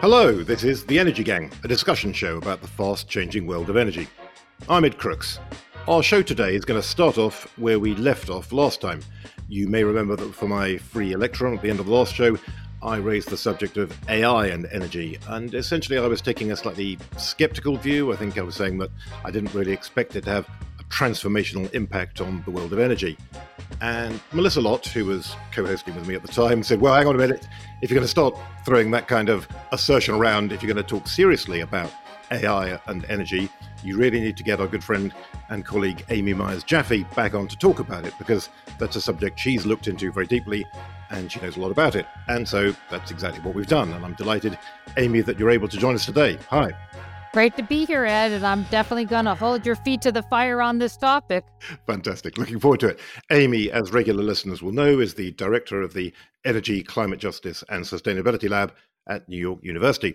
Hello, this is The Energy Gang, a discussion show about the fast changing world of energy. I'm Ed Crooks. Our show today is going to start off where we left off last time. You may remember that for my free electron at the end of the last show, I raised the subject of AI and energy, and essentially I was taking a slightly skeptical view. I think I was saying that I didn't really expect it to have transformational impact on the world of energy. And Melissa Lott, who was co hosting with me at the time, said, Well, hang on a minute. If you're going to start throwing that kind of assertion around, if you're going to talk seriously about AI and energy, you really need to get our good friend and colleague Amy Myers Jaffe back on to talk about it because that's a subject she's looked into very deeply and she knows a lot about it. And so that's exactly what we've done. And I'm delighted, Amy, that you're able to join us today. Hi. Great to be here, Ed, and I'm definitely going to hold your feet to the fire on this topic. Fantastic. Looking forward to it. Amy, as regular listeners will know, is the director of the Energy, Climate Justice and Sustainability Lab at New York University.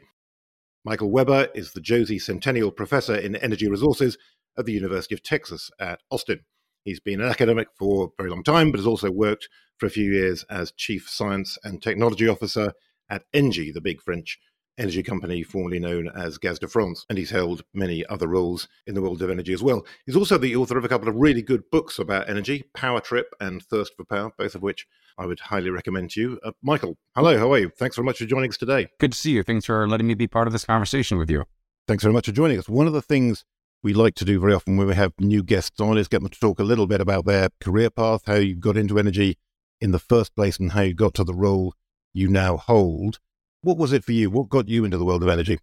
Michael Webber is the Josey Centennial Professor in Energy Resources at the University of Texas at Austin. He's been an academic for a very long time, but has also worked for a few years as Chief Science and Technology Officer at Engie, the big French energy company formerly known as Gaz de France, and he's held many other roles in the world of energy as well. He's also the author of a couple of really good books about energy, Power Trip and Thirst for Power, both of which I would highly recommend to you. Uh, Michael, hello, how are you? Thanks very much for joining us today. Good to see you. Thanks for letting me be part of this conversation with you. Thanks very much for joining us. One of the things we like to do very often when we have new guests on is get them to talk a little bit about their career path, how you got into energy in the first place, and how you got to the role you now hold. What was it for you? What got you into the world of energy?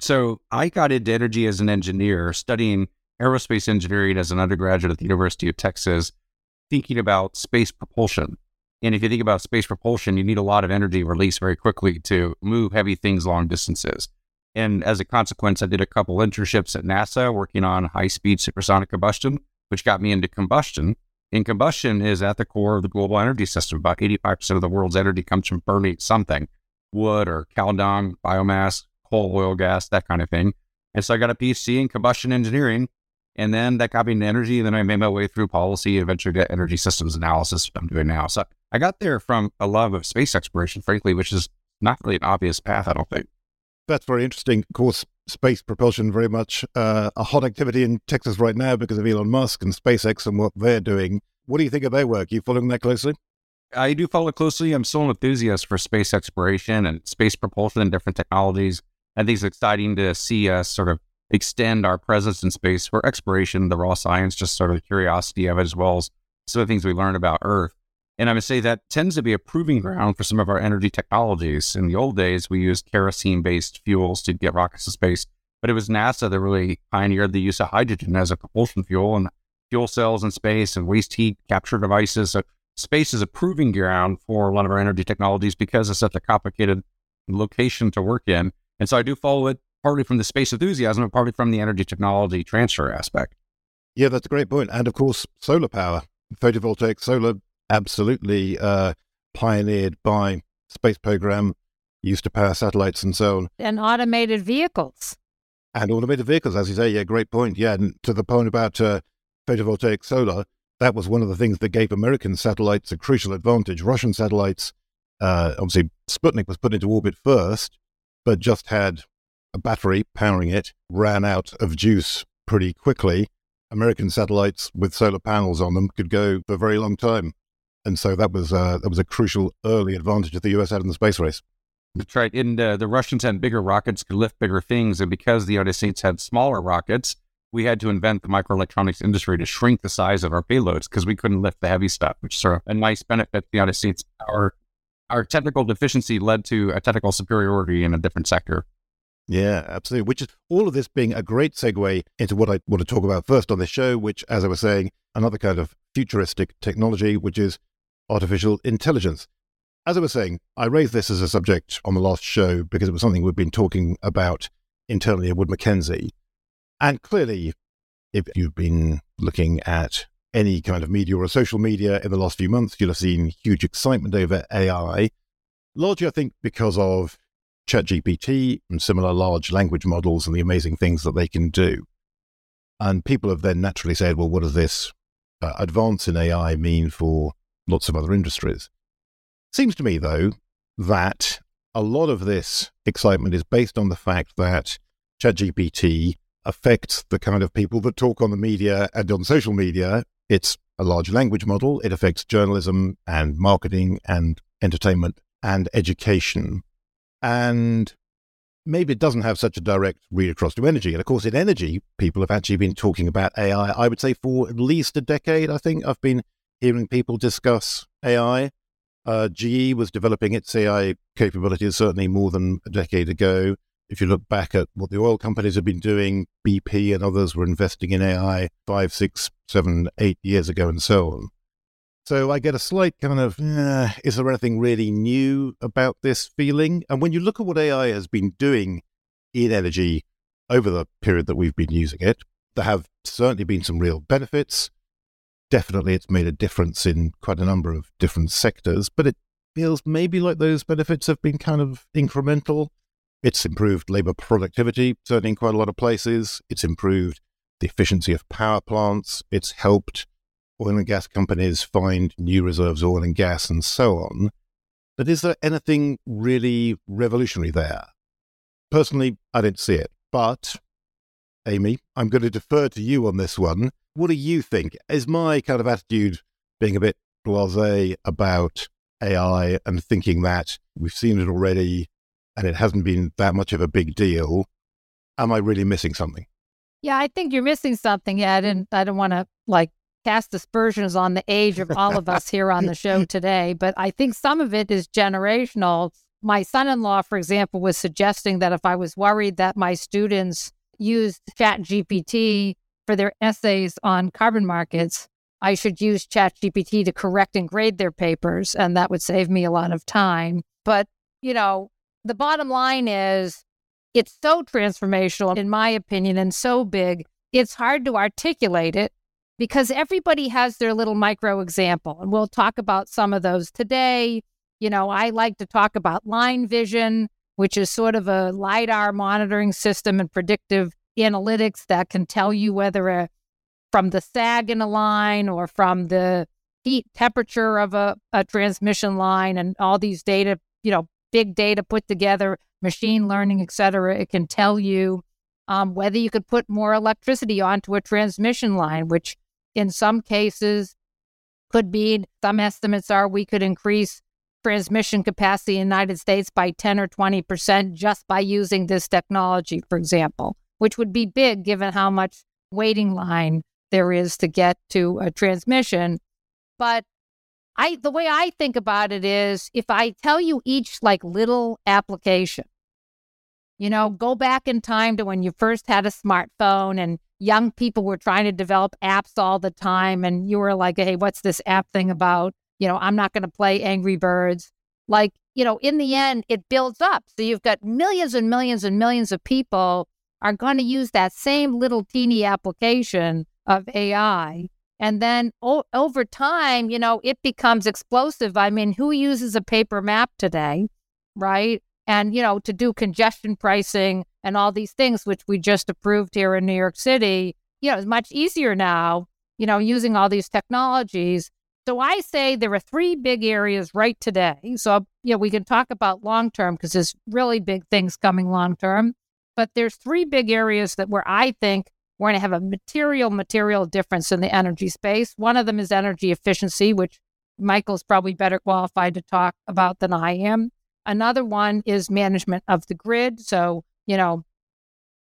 So I got into energy as an engineer, studying aerospace engineering as an undergraduate at the University of Texas, thinking about space propulsion. And if you think about space propulsion, you need a lot of energy released very quickly to move heavy things long distances. And as a consequence, I did a couple internships at NASA working on high speed supersonic combustion, which got me into combustion. And combustion is at the core of the global energy system. About 85% of the world's energy comes from burning something wood or cow dung, biomass, coal, oil, gas, that kind of thing. And so I got a PhD in combustion engineering. And then that got me into energy. And then I made my way through policy, eventually to energy systems analysis, I'm doing now. So I got there from a love of space exploration, frankly, which is not really an obvious path, I don't think. That's very interesting. Of course, space propulsion very much uh, a hot activity in Texas right now because of Elon Musk and SpaceX and what they're doing. What do you think of their work? Are you following that closely? I do follow closely. I'm still an enthusiast for space exploration and space propulsion and different technologies. I think it's exciting to see us sort of extend our presence in space for exploration, the raw science, just sort of the curiosity of it, as well as some of the things we learn about Earth. And I would say that tends to be a proving ground for some of our energy technologies. In the old days, we used kerosene based fuels to get rockets to space, but it was NASA that really pioneered the use of hydrogen as a propulsion fuel and fuel cells in space and waste heat capture devices. So space is a proving ground for a lot of our energy technologies because it's such a complicated location to work in. And so I do follow it partly from the space enthusiasm and partly from the energy technology transfer aspect. Yeah, that's a great point. And of course, solar power, photovoltaic solar, absolutely uh, pioneered by space program, used to power satellites and so on. And automated vehicles. And automated vehicles, as you say. Yeah, great point. Yeah, and to the point about uh, photovoltaic solar, that was one of the things that gave American satellites a crucial advantage. Russian satellites, uh, obviously, Sputnik was put into orbit first, but just had a battery powering it, ran out of juice pretty quickly. American satellites with solar panels on them could go for a very long time, and so that was uh, that was a crucial early advantage that the U.S. had in the space race. That's right. And uh, the Russians had bigger rockets, could lift bigger things, and because the United States had smaller rockets, we had to invent the microelectronics industry to shrink the size of our payloads because we couldn't lift the heavy stuff, which is sort of a nice benefit to the United States. Our our technical deficiency led to a technical superiority in a different sector. Yeah, absolutely. Which is all of this being a great segue into what I want to talk about first on this show, which, as I was saying, another kind of futuristic technology, which is artificial intelligence. As I was saying, I raised this as a subject on the last show because it was something we've been talking about internally at Wood Mackenzie. And clearly, if you've been looking at any kind of media or social media in the last few months, you'll have seen huge excitement over AI, largely, I think, because of ChatGPT and similar large language models and the amazing things that they can do. And people have then naturally said, well, what does this uh, advance in AI mean for lots of other industries. Seems to me, though, that a lot of this excitement is based on the fact that ChatGPT affects the kind of people that talk on the media and on social media. It's a large language model. It affects journalism and marketing and entertainment and education. And maybe it doesn't have such a direct read across to energy. And of course, in energy, people have actually been talking about AI, I would say, for at least a decade. I think I've been hearing people discuss AI. Uh, GE was developing its AI capabilities certainly more than a decade ago. If you look back at what the oil companies have been doing, BP and others were investing in AI five, six, seven, eight years ago, and so on. So I get a slight kind of, eh, is there anything really new about this feeling? And when you look at what AI has been doing in energy over the period that we've been using it, there have certainly been some real benefits. Definitely, it's made a difference in quite a number of different sectors, but it feels maybe like those benefits have been kind of incremental. It's improved labor productivity, certainly in quite a lot of places. It's improved the efficiency of power plants. It's helped oil and gas companies find new reserves of oil and gas and so on. But is there anything really revolutionary there? Personally, I don't see it. But, Amy, I'm going to defer to you on this one. What do you think? Is my kind of attitude being a bit blase about AI and thinking that we've seen it already and it hasn't been that much of a big deal? Am I really missing something? Yeah, I think you're missing something. Yeah, I didn't. I don't want to like cast aspersions on the age of all of us here on the show today, but I think some of it is generational. My son in law, for example, was suggesting that if I was worried that my students used Chat GPT for their essays on carbon markets, I should use Chat GPT to correct and grade their papers, and that would save me a lot of time. But, you know, the bottom line is it's so transformational, in my opinion, and so big, it's hard to articulate it because everybody has their little micro example. And we'll talk about some of those today. You know, I like to talk about LineVision, which is sort of a LIDAR monitoring system and predictive analytics that can tell you whether a, from the sag in a line or from the heat temperature of a, a transmission line and all these data, you know, big data put together, machine learning, et cetera, it can tell you um, whether you could put more electricity onto a transmission line, which in some cases could be some estimates are we could increase transmission capacity in the United States by 10 or 20% just by using this technology, for example, which would be big given how much waiting line there is to get to a transmission. But I the way I think about it is if I tell you each like little application, you know, go back in time to when you first had a smartphone and young people were trying to develop apps all the time and you were like hey what's this app thing about? You know i'm not going to play angry birds. Like you know in the end it builds up. So you've got millions and millions and millions of people are going to use that same little teeny application of ai and then o- over time you know it becomes explosive. I mean who uses a paper map today right? And you know to do congestion pricing and all these things which we just approved here in New York City you know it's much easier now you know using all these technologies. So I say there are three big areas right today. So you know we can talk about long term because there's really big things coming long term but there's three big areas that where I think we're going to have a material material difference in the energy space one of them is energy efficiency which Michael's probably better qualified to talk about than I am Another one is management of the grid. So, you know,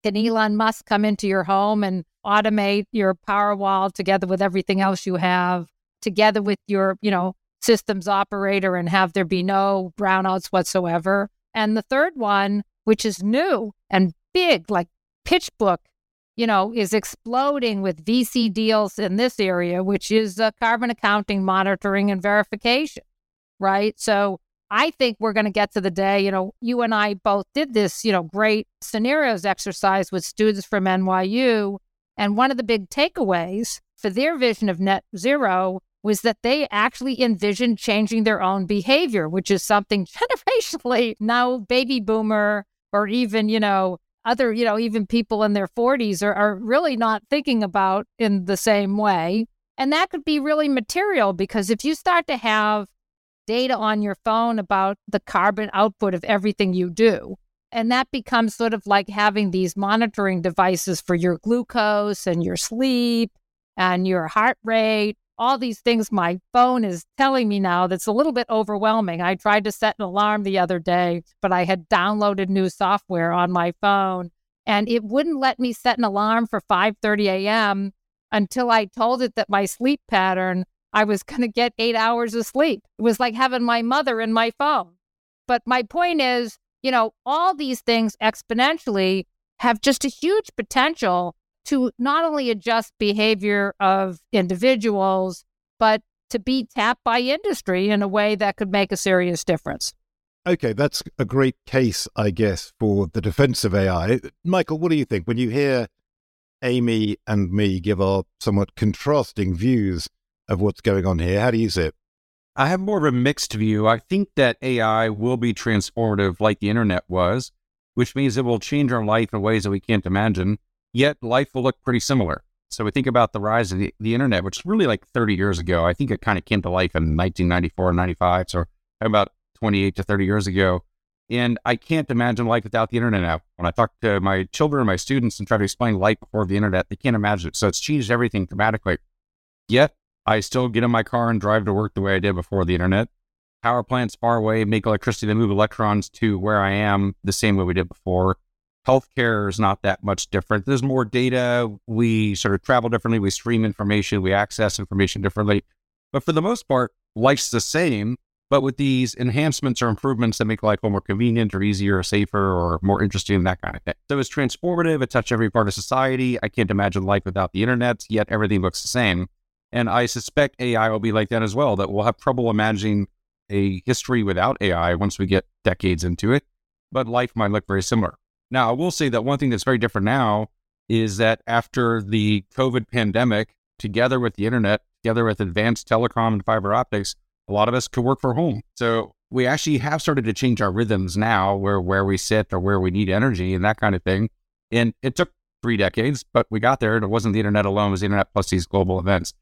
can Elon Musk come into your home and automate your power wall together with everything else you have, together with your, you know, systems operator and have there be no brownouts whatsoever? And the third one, which is new and big, like PitchBook, you know, is exploding with VC deals in this area, which is uh, carbon accounting, monitoring, and verification, right? So I think we're going to get to the day, you know, you and I both did this, you know, great scenarios exercise with students from NYU. And one of the big takeaways for their vision of net zero was that they actually envisioned changing their own behavior, which is something generationally now baby boomer or even, you know, other, you know, even people in their 40s are, are really not thinking about in the same way. And that could be really material because if you start to have data on your phone about the carbon output of everything you do, and that becomes sort of like having these monitoring devices for your glucose and your sleep and your heart rate, all these things my phone is telling me now that's a little bit overwhelming. I tried to set an alarm the other day, but I had downloaded new software on my phone and it wouldn't let me set an alarm for 5:30 a.m. until I told it that my sleep pattern I was going to get 8 hours of sleep. It was like having my mother in my phone. But my point is, you know, all these things exponentially have just a huge potential to not only adjust behavior of individuals, but to be tapped by industry in a way that could make a serious difference. Okay, that's a great case, I guess, for the defense of AI. Michael, what do you think when you hear Amy and me give our somewhat contrasting views of what's going on here? How do you see it? I have more of a mixed view. I think that AI will be transformative like the internet was, which means it will change our life in ways that we can't imagine yet life will look pretty similar. So we think about the rise of the, the internet, which is really like 30 years ago. I think it kind of came to life in 1994 and 95. So about 28 to 30 years ago. And I can't imagine life without the internet now. When I talk to my children and my students and try to explain life before the internet, they can't imagine it. So it's changed everything dramatically. Yet I still get in my car and drive to work the way I did before the internet. Power plants far away make electricity that move electrons to where I am the same way we did before healthcare is not that much different. There's more data. We sort of travel differently. We stream information. We access information differently. But for the most part, life's the same, but with these enhancements or improvements that make life more convenient or easier or safer or more interesting, that kind of thing. So it's transformative. It touches every part of society. I can't imagine life without the internet, yet everything looks the same. And I suspect AI will be like that as well, that we'll have trouble imagining a history without AI once we get decades into it. But life might look very similar. Now, I will say that one thing that's very different now is that after the COVID pandemic, together with the internet, together with advanced telecom and fiber optics, a lot of us could work from home. So we actually have started to change our rhythms now where where we sit or where we need energy and that kind of thing. And it took three decades, but we got there. And it wasn't the internet alone, it was the internet plus these global events.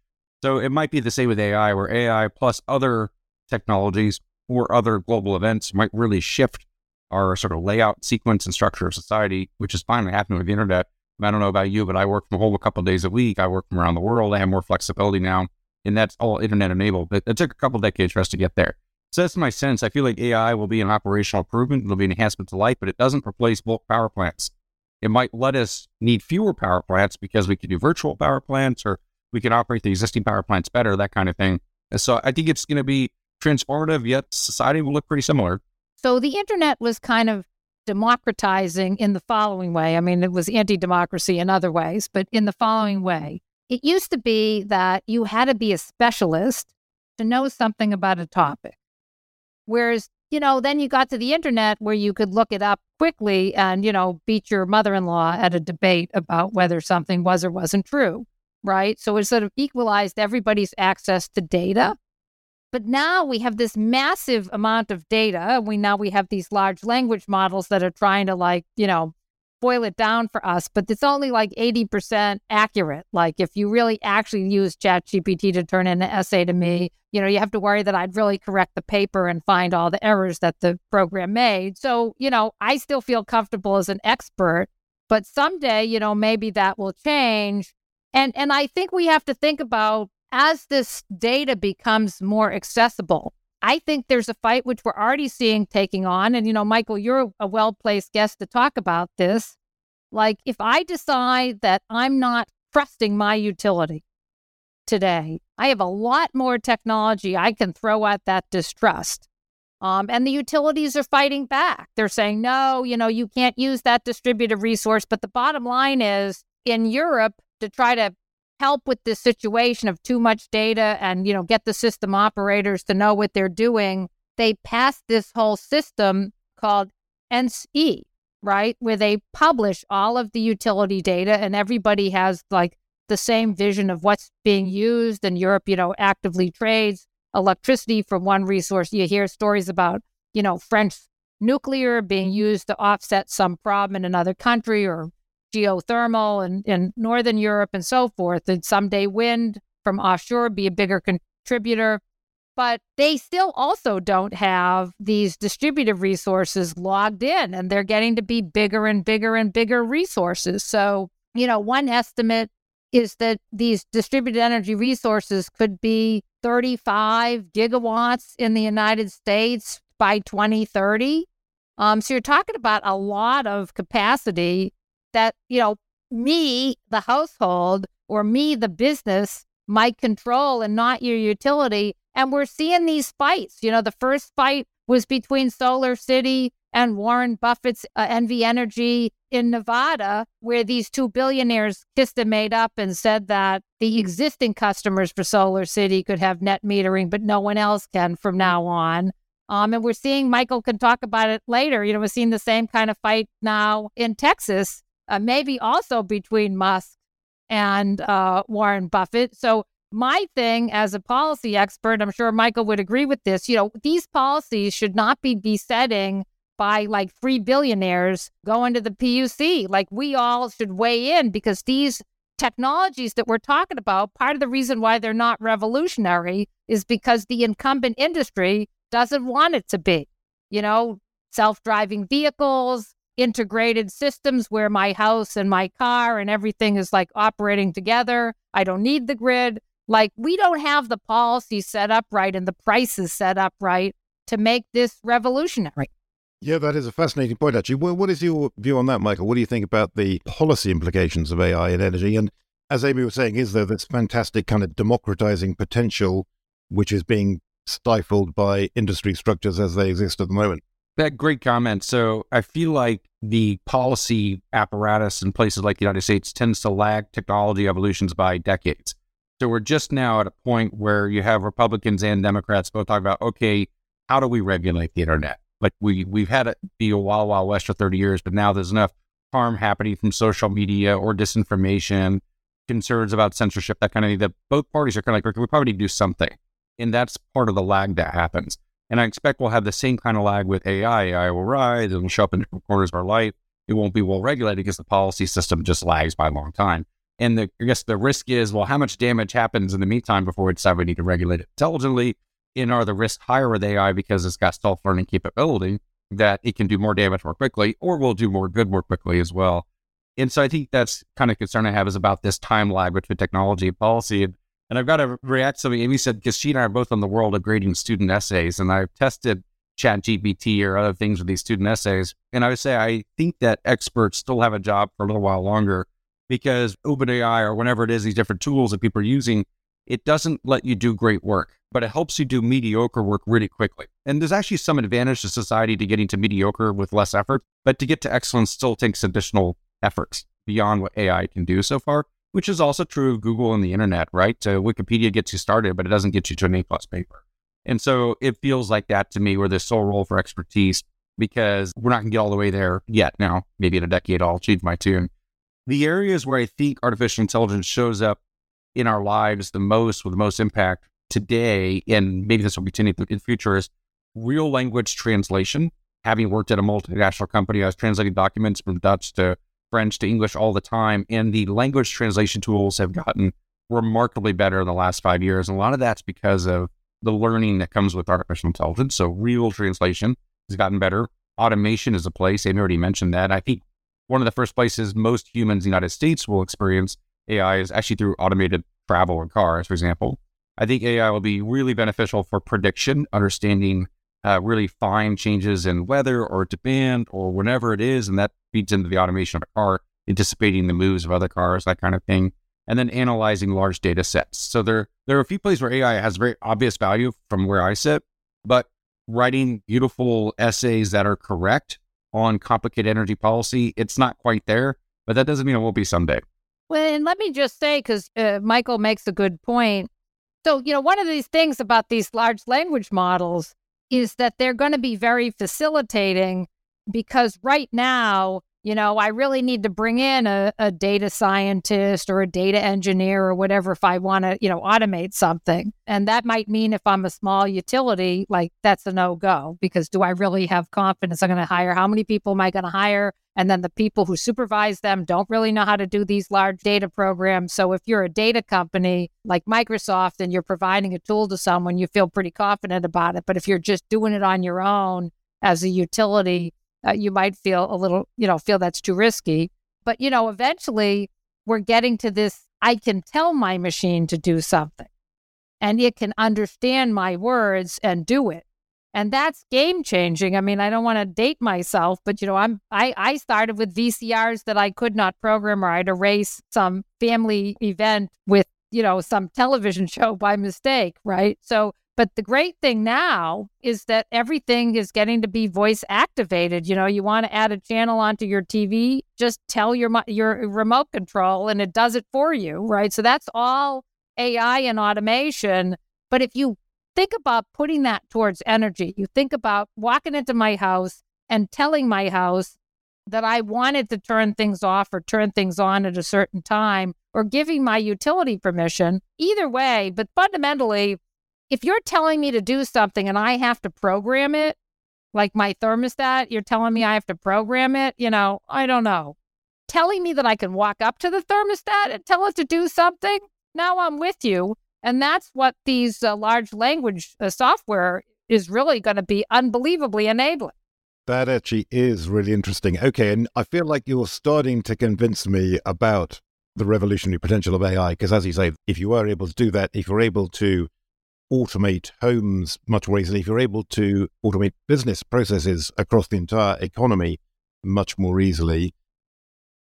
So it might be the same with AI, where AI plus other technologies or other global events might really shift our sort of layout, sequence, and structure of society, which is finally happening with the internet. I don't know about you, but I work from home a couple days a week. I work from around the world. I have more flexibility now, and that's all internet enabled. But it took a couple decades for us to get there. So that's my sense. I feel like AI will be an operational improvement. It'll be an enhancement to life, but it doesn't replace bulk power plants. It might let us need fewer power plants because we can do virtual power plants or we can operate the existing power plants better, that kind of thing. And so I think it's going to be transformative, yet society will look pretty similar. So the internet was kind of democratizing in the following way. I mean, it was anti democracy in other ways, but in the following way. It used to be that you had to be a specialist to know something about a topic. Whereas, you know, then you got to the internet where you could look it up quickly and, you know, beat your mother in law at a debate about whether something was or wasn't true. Right. So it sort of equalized everybody's access to data. But now we have this massive amount of data. We now we have these large language models that are trying to like, you know, boil it down for us, but it's only like 80% accurate. Like if you really actually use ChatGPT to turn in an essay to me, you know, you have to worry that I'd really correct the paper and find all the errors that the program made. So, you know, I still feel comfortable as an expert, but someday, you know, maybe that will change. And and I think we have to think about as this data becomes more accessible, I think there's a fight which we're already seeing taking on. And, you know, Michael, you're a well placed guest to talk about this. Like, if I decide that I'm not trusting my utility today, I have a lot more technology I can throw at that distrust. Um, and the utilities are fighting back. They're saying, no, you know, you can't use that distributed resource. But the bottom line is in Europe, to try to help with this situation of too much data and you know get the system operators to know what they're doing they passed this whole system called NSE, right? Where they publish all of the utility data and everybody has like the same vision of what's being used and Europe you know actively trades electricity from one resource. You hear stories about you know French nuclear being used to offset some problem in another country or geothermal and in northern Europe and so forth, and someday wind from offshore be a bigger contributor. But they still also don't have these distributed resources logged in, and they're getting to be bigger and bigger and bigger resources. So, you know, one estimate is that these distributed energy resources could be 35 gigawatts in the United States by 2030. Um, so you're talking about a lot of capacity that, you know, me, the household, or me, the business, might control and not your utility. And we're seeing these fights. You know, the first fight was between Solar City and Warren Buffett's uh, NV Energy in Nevada, where these two billionaires kissed and made up and said that the existing customers for Solar City could have net metering, but no one else can from now on. Um, and we're seeing Michael can talk about it later. You know, we're seeing the same kind of fight now in Texas, uh, maybe also between Musk and uh, Warren Buffett. So my thing as a policy expert, I'm sure Michael would agree with this. You know, these policies should not be besetting by like three billionaires going to the PUC. Like we all should weigh in because these technologies that we're talking about, part of the reason why they're not revolutionary is because the incumbent industry doesn't want it to be. You know, self driving vehicles, integrated systems where my house and my car and everything is like operating together. I don't need the grid. Like, we don't have the policy set up right and the prices set up right to make this revolutionary. Yeah, that is a fascinating point, actually. Well, what is your view on that, Michael? What do you think about the policy implications of AI in energy? And as Amy was saying, is there this fantastic kind of democratizing potential which is being stifled by industry structures as they exist at the moment. That great comment. So I feel like the policy apparatus in places like the United States tends to lag technology evolutions by decades. So we're just now at a point where you have Republicans and Democrats both talking about, okay, how do we regulate the internet? Like we we've had it be a wild, wild west for 30 years, but now there's enough harm happening from social media or disinformation, concerns about censorship, that kind of thing, that both parties are kind of like, we probably need to do something. And that's part of the lag that happens. And I expect we'll have the same kind of lag with AI. AI will rise, it'll show up in different corners of our life. It won't be well regulated because the policy system just lags by a long time. And the, I guess the risk is, well, how much damage happens in the meantime before we decide we need to regulate it intelligently? And are the risks higher with AI because it's got self learning capability that it can do more damage more quickly or will do more good more quickly as well? And so I think that's kind of concern I have is about this time lag between technology and policy. And and I've got to react to something Amy said, because she and I are both on the world of grading student essays. And I've tested Chat GPT or other things with these student essays. And I would say I think that experts still have a job for a little while longer because OpenAI or whatever it is, these different tools that people are using, it doesn't let you do great work, but it helps you do mediocre work really quickly. And there's actually some advantage to society to getting to mediocre with less effort, but to get to excellence still takes additional efforts beyond what AI can do so far which is also true of Google and the internet, right? So Wikipedia gets you started, but it doesn't get you to an A plus paper. And so it feels like that to me, where there's sole role for expertise because we're not going to get all the way there yet. Now, maybe in a decade, I'll change my tune. The areas where I think artificial intelligence shows up in our lives the most with the most impact today, and maybe this will continue in the future, is real language translation. Having worked at a multinational company, I was translating documents from Dutch to French to English all the time. And the language translation tools have gotten remarkably better in the last five years. And a lot of that's because of the learning that comes with artificial intelligence. So real translation has gotten better. Automation is a place. Amy already mentioned that. I think one of the first places most humans in the United States will experience AI is actually through automated travel in cars, for example. I think AI will be really beneficial for prediction, understanding uh, really fine changes in weather or demand or whatever it is. And that feeds into the automation of a car, anticipating the moves of other cars, that kind of thing. And then analyzing large data sets. So there, there are a few places where AI has very obvious value from where I sit, but writing beautiful essays that are correct on complicated energy policy, it's not quite there, but that doesn't mean it won't be someday. Well, and let me just say, because uh, Michael makes a good point. So, you know, one of these things about these large language models is that they're going to be very facilitating because right now you know, I really need to bring in a, a data scientist or a data engineer or whatever if I want to, you know, automate something. And that might mean if I'm a small utility, like that's a no go because do I really have confidence I'm going to hire? How many people am I going to hire? And then the people who supervise them don't really know how to do these large data programs. So if you're a data company like Microsoft and you're providing a tool to someone, you feel pretty confident about it. But if you're just doing it on your own as a utility, uh, you might feel a little, you know, feel that's too risky. But, you know, eventually we're getting to this I can tell my machine to do something and it can understand my words and do it. And that's game changing. I mean, I don't want to date myself, but you know, I'm I, I started with VCRs that I could not program or I'd erase some family event with, you know, some television show by mistake, right? So but the great thing now is that everything is getting to be voice activated. You know, you want to add a channel onto your TV, just tell your your remote control and it does it for you, right? So that's all AI and automation. But if you think about putting that towards energy, you think about walking into my house and telling my house that I wanted to turn things off or turn things on at a certain time or giving my utility permission, either way, but fundamentally if you're telling me to do something and I have to program it, like my thermostat, you're telling me I have to program it, you know, I don't know. Telling me that I can walk up to the thermostat and tell it to do something, now I'm with you. And that's what these uh, large language uh, software is really going to be unbelievably enabling. That actually is really interesting. Okay, and I feel like you're starting to convince me about the revolutionary potential of AI. Because as you say, if you are able to do that, if you're able to automate homes much more easily, if you're able to automate business processes across the entire economy much more easily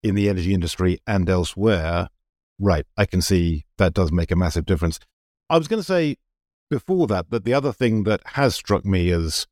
in the energy industry and elsewhere, right, I can see that does make a massive difference. I was going to say before that that the other thing that has struck me as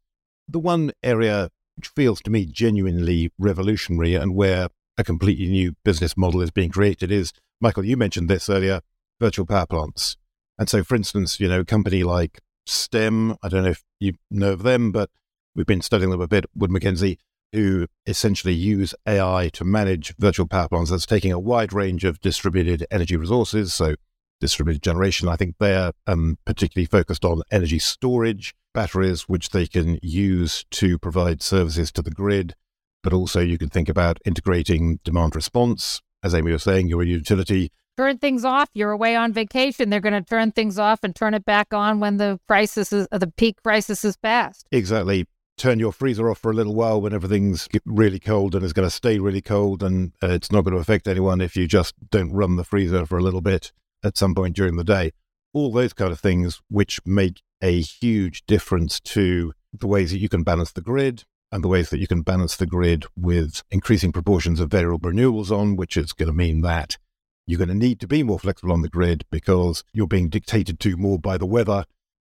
the one area which feels to me genuinely revolutionary and where a completely new business model is being created is Michael, you mentioned this earlier virtual power plants. And so, for instance, you know, a company like STEM, I don't know if you know of them, but we've been studying them a bit, Wood Mackenzie, who essentially use AI to manage virtual power plants. That's taking a wide range of distributed energy resources. So, distributed generation, I think they're um, particularly focused on energy storage, batteries, which they can use to provide services to the grid. But also, you can think about integrating demand response. As Amy was saying, you're a utility turn things off. You're away on vacation. They're going to turn things off and turn it back on when the crisis is the peak crisis is past. Exactly. Turn your freezer off for a little while when everything's really cold and is going to stay really cold, and uh, it's not going to affect anyone if you just don't run the freezer for a little bit at some point during the day. All those kind of things, which make a huge difference to the ways that you can balance the grid and the ways that you can balance the grid with increasing proportions of variable renewables on, which is going to mean that you're going to need to be more flexible on the grid because you're being dictated to more by the weather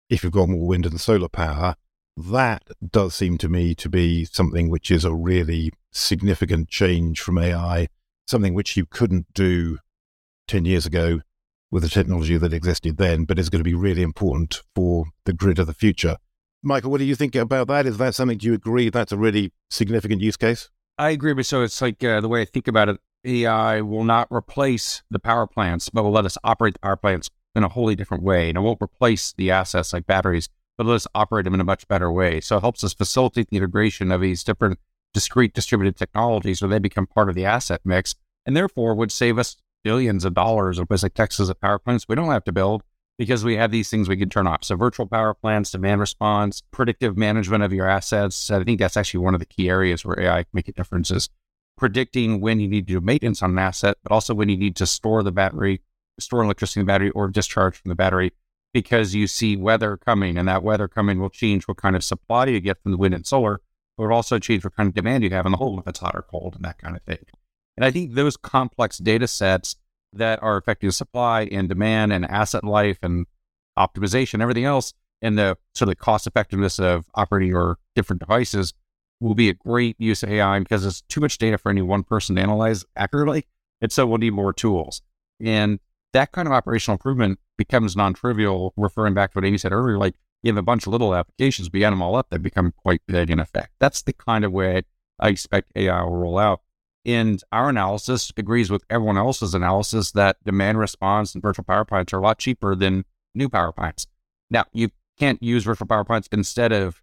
if you've got more wind and solar power. That does seem to me to be something which is a really significant change from AI, something which you couldn't do 10 years ago with the technology that existed then, but is going to be really important for the grid of the future. Michael, what do you think about that? Is that something do you agree that's a really significant use case? I agree. But so it's like uh, the way I think about it AI will not replace the power plants, but will let us operate the power plants in a wholly different way. And it won't replace the assets like batteries, but let us operate them in a much better way. So it helps us facilitate the integration of these different discrete distributed technologies where they become part of the asset mix and therefore would save us billions of dollars of places like Texas of power plants we don't have to build because we have these things we can turn off. So virtual power plants, demand response, predictive management of your assets. I think that's actually one of the key areas where AI can make a difference is predicting when you need to do maintenance on an asset, but also when you need to store the battery, store electricity in the battery or discharge from the battery because you see weather coming and that weather coming will change what kind of supply you get from the wind and solar, but also change what kind of demand you have in the home if it's hot or cold and that kind of thing. And I think those complex data sets that are affecting supply and demand and asset life and optimization, everything else, and the sort of cost effectiveness of operating your different devices will be a great use of AI because it's too much data for any one person to analyze accurately. And so we'll need more tools. And that kind of operational improvement becomes non trivial, referring back to what Amy said earlier, like you have a bunch of little applications, but you add them all up, they become quite big in effect. That's the kind of way I expect AI will roll out. And our analysis agrees with everyone else's analysis that demand response and virtual power plants are a lot cheaper than new power plants. Now, you can't use virtual power plants instead of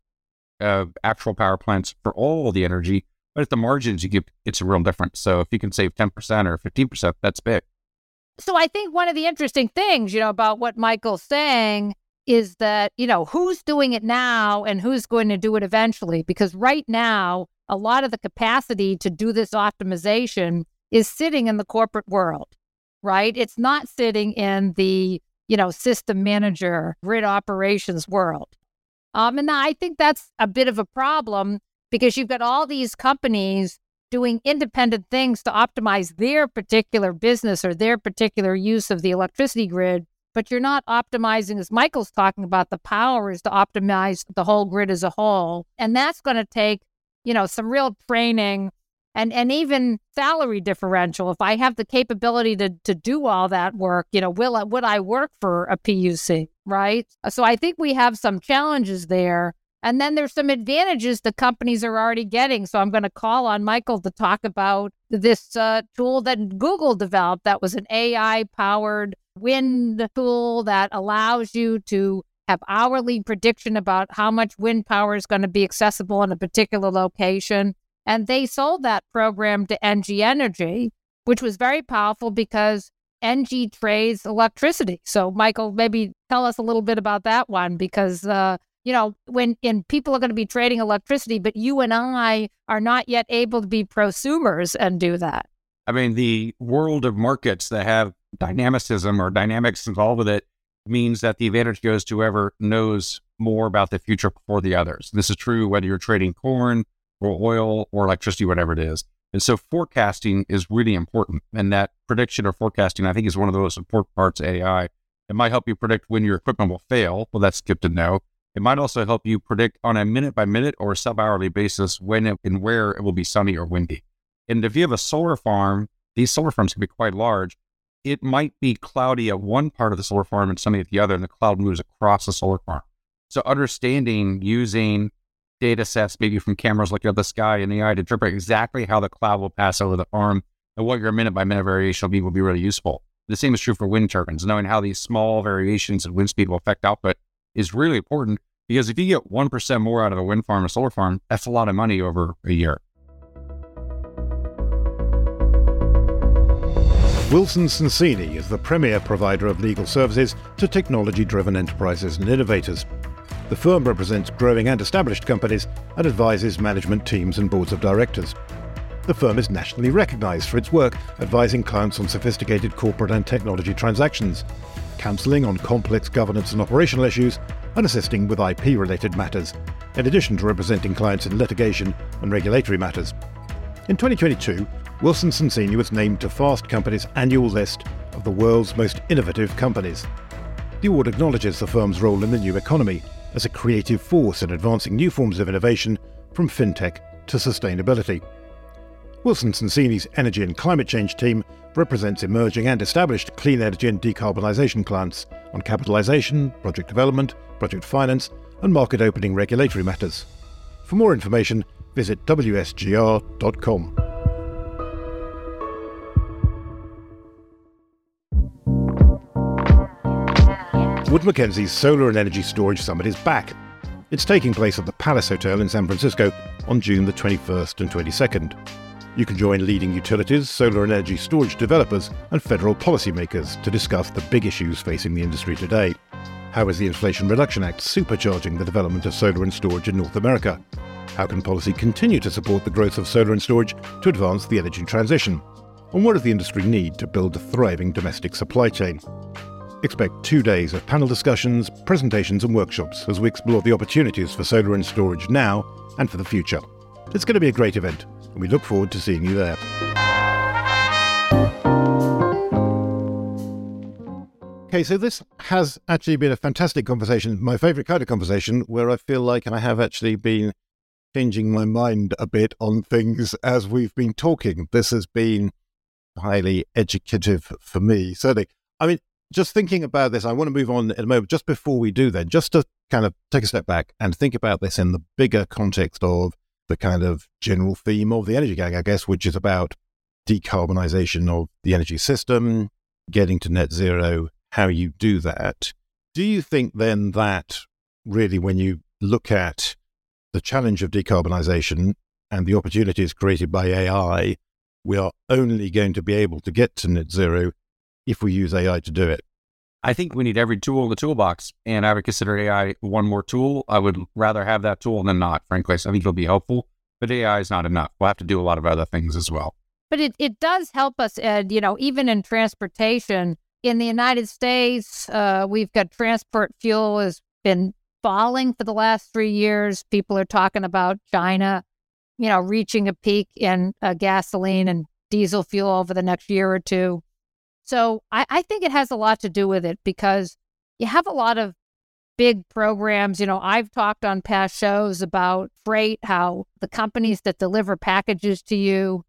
uh, actual power plants for all the energy, but at the margins, you get it's a real difference. So if you can save 10% or 15%, that's big. So I think one of the interesting things, you know, about what Michael's saying is that, you know, who's doing it now and who's going to do it eventually? Because right now, a lot of the capacity to do this optimization is sitting in the corporate world, right? It's not sitting in the, you know, system manager, grid operations world. Um, and I think that's a bit of a problem because you've got all these companies doing independent things to optimize their particular business or their particular use of the electricity grid, but you're not optimizing, as Michael's talking about, the power is to optimize the whole grid as a whole. And that's going to take, you know, some real training and and even salary differential. If I have the capability to to do all that work, you know, will I, would I work for a PUC, right? So I think we have some challenges there. And then there's some advantages the companies are already getting. So I'm going to call on Michael to talk about this uh, tool that Google developed that was an AI powered wind tool that allows you to have hourly prediction about how much wind power is going to be accessible in a particular location. And they sold that program to Engie Energy, which was very powerful because Engie trades electricity. So, Michael, maybe tell us a little bit about that one because, uh, you know, when and people are going to be trading electricity, but you and I are not yet able to be prosumers and do that. I mean, the world of markets that have dynamicism or dynamics involved with it means that the advantage goes to whoever knows more about the future before the others. This is true whether you're trading corn or oil or electricity, whatever it is. And so forecasting is really important. And that prediction or forecasting, I think, is one of the most important parts of AI. It might help you predict when your equipment will fail. Well, that's good to know. It might also help you predict on a minute by minute or sub hourly basis when it, and where it will be sunny or windy. And if you have a solar farm, these solar farms can be quite large. It might be cloudy at one part of the solar farm and sunny at the other, and the cloud moves across the solar farm. So understanding using data sets, maybe from cameras looking at the sky and eye to interpret exactly how the cloud will pass over the farm and what your minute by minute variation will be will be really useful. The same is true for wind turbines. Knowing how these small variations in wind speed will affect output is really important because if you get 1% more out of a wind farm or solar farm, that's a lot of money over a year. Wilson Sonsini is the premier provider of legal services to technology driven enterprises and innovators. The firm represents growing and established companies and advises management teams and boards of directors. The firm is nationally recognized for its work advising clients on sophisticated corporate and technology transactions, counseling on complex governance and operational issues, and assisting with IP related matters, in addition to representing clients in litigation and regulatory matters. In 2022, Wilson Sonsini was named to Fast Company's annual list of the world's most innovative companies. The award acknowledges the firm's role in the new economy as a creative force in advancing new forms of innovation from fintech to sustainability. Wilson Sonsini's energy and climate change team represents emerging and established clean energy and decarbonisation clients on capitalisation, project development, project finance, and market opening regulatory matters. For more information, visit wsgr.com. Wood Mackenzie's Solar and Energy Storage Summit is back. It's taking place at the Palace Hotel in San Francisco on June the 21st and 22nd. You can join leading utilities, solar and energy storage developers, and federal policymakers to discuss the big issues facing the industry today. How is the Inflation Reduction Act supercharging the development of solar and storage in North America? How can policy continue to support the growth of solar and storage to advance the energy transition? And what does the industry need to build a thriving domestic supply chain? Expect two days of panel discussions, presentations, and workshops as we explore the opportunities for solar and storage now and for the future. It's going to be a great event, and we look forward to seeing you there. Okay, so this has actually been a fantastic conversation, my favorite kind of conversation, where I feel like I have actually been changing my mind a bit on things as we've been talking. This has been highly educative for me, certainly. I mean, just thinking about this, I want to move on in a moment. Just before we do that, just to kind of take a step back and think about this in the bigger context of the kind of general theme of the Energy Gang, I guess, which is about decarbonization of the energy system, getting to net zero, how you do that. Do you think then that really, when you look at the challenge of decarbonization and the opportunities created by AI, we are only going to be able to get to net zero if we use AI to do it? I think we need every tool in the toolbox, and I would consider AI one more tool. I would rather have that tool than not, frankly. So I think it'll be helpful, but AI is not enough. We'll have to do a lot of other things as well. But it, it does help us, Ed, you know, even in transportation. In the United States, uh, we've got transport fuel has been falling for the last three years. People are talking about China, you know, reaching a peak in uh, gasoline and diesel fuel over the next year or two. So I, I think it has a lot to do with it because you have a lot of big programs. You know, I've talked on past shows about freight, how the companies that deliver packages to you,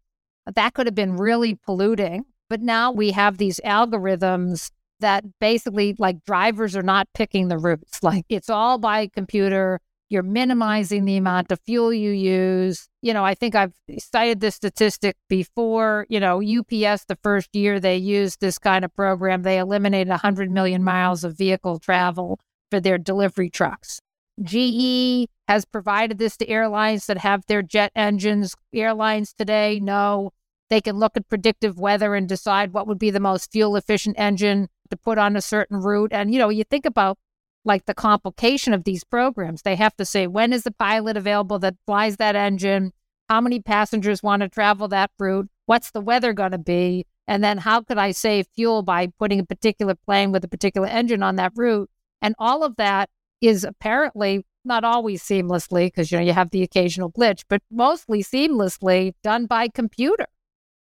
that could have been really polluting. But now we have these algorithms that basically like drivers are not picking the routes. Like it's all by computer. You're minimizing the amount of fuel you use. You know, I think I've cited this statistic before. You know, UPS, the first year they used this kind of program, they eliminated 100 million miles of vehicle travel for their delivery trucks. GE has provided this to airlines that have their jet engines. Airlines today know they can look at predictive weather and decide what would be the most fuel efficient engine to put on a certain route. And, you know, you think about like the complication of these programs. They have to say, when is the pilot available that flies that engine? How many passengers want to travel that route? What's the weather going to be? And then how could I save fuel by putting a particular plane with a particular engine on that route? And all of that is apparently not always seamlessly because you know you have the occasional glitch, but mostly seamlessly done by computer,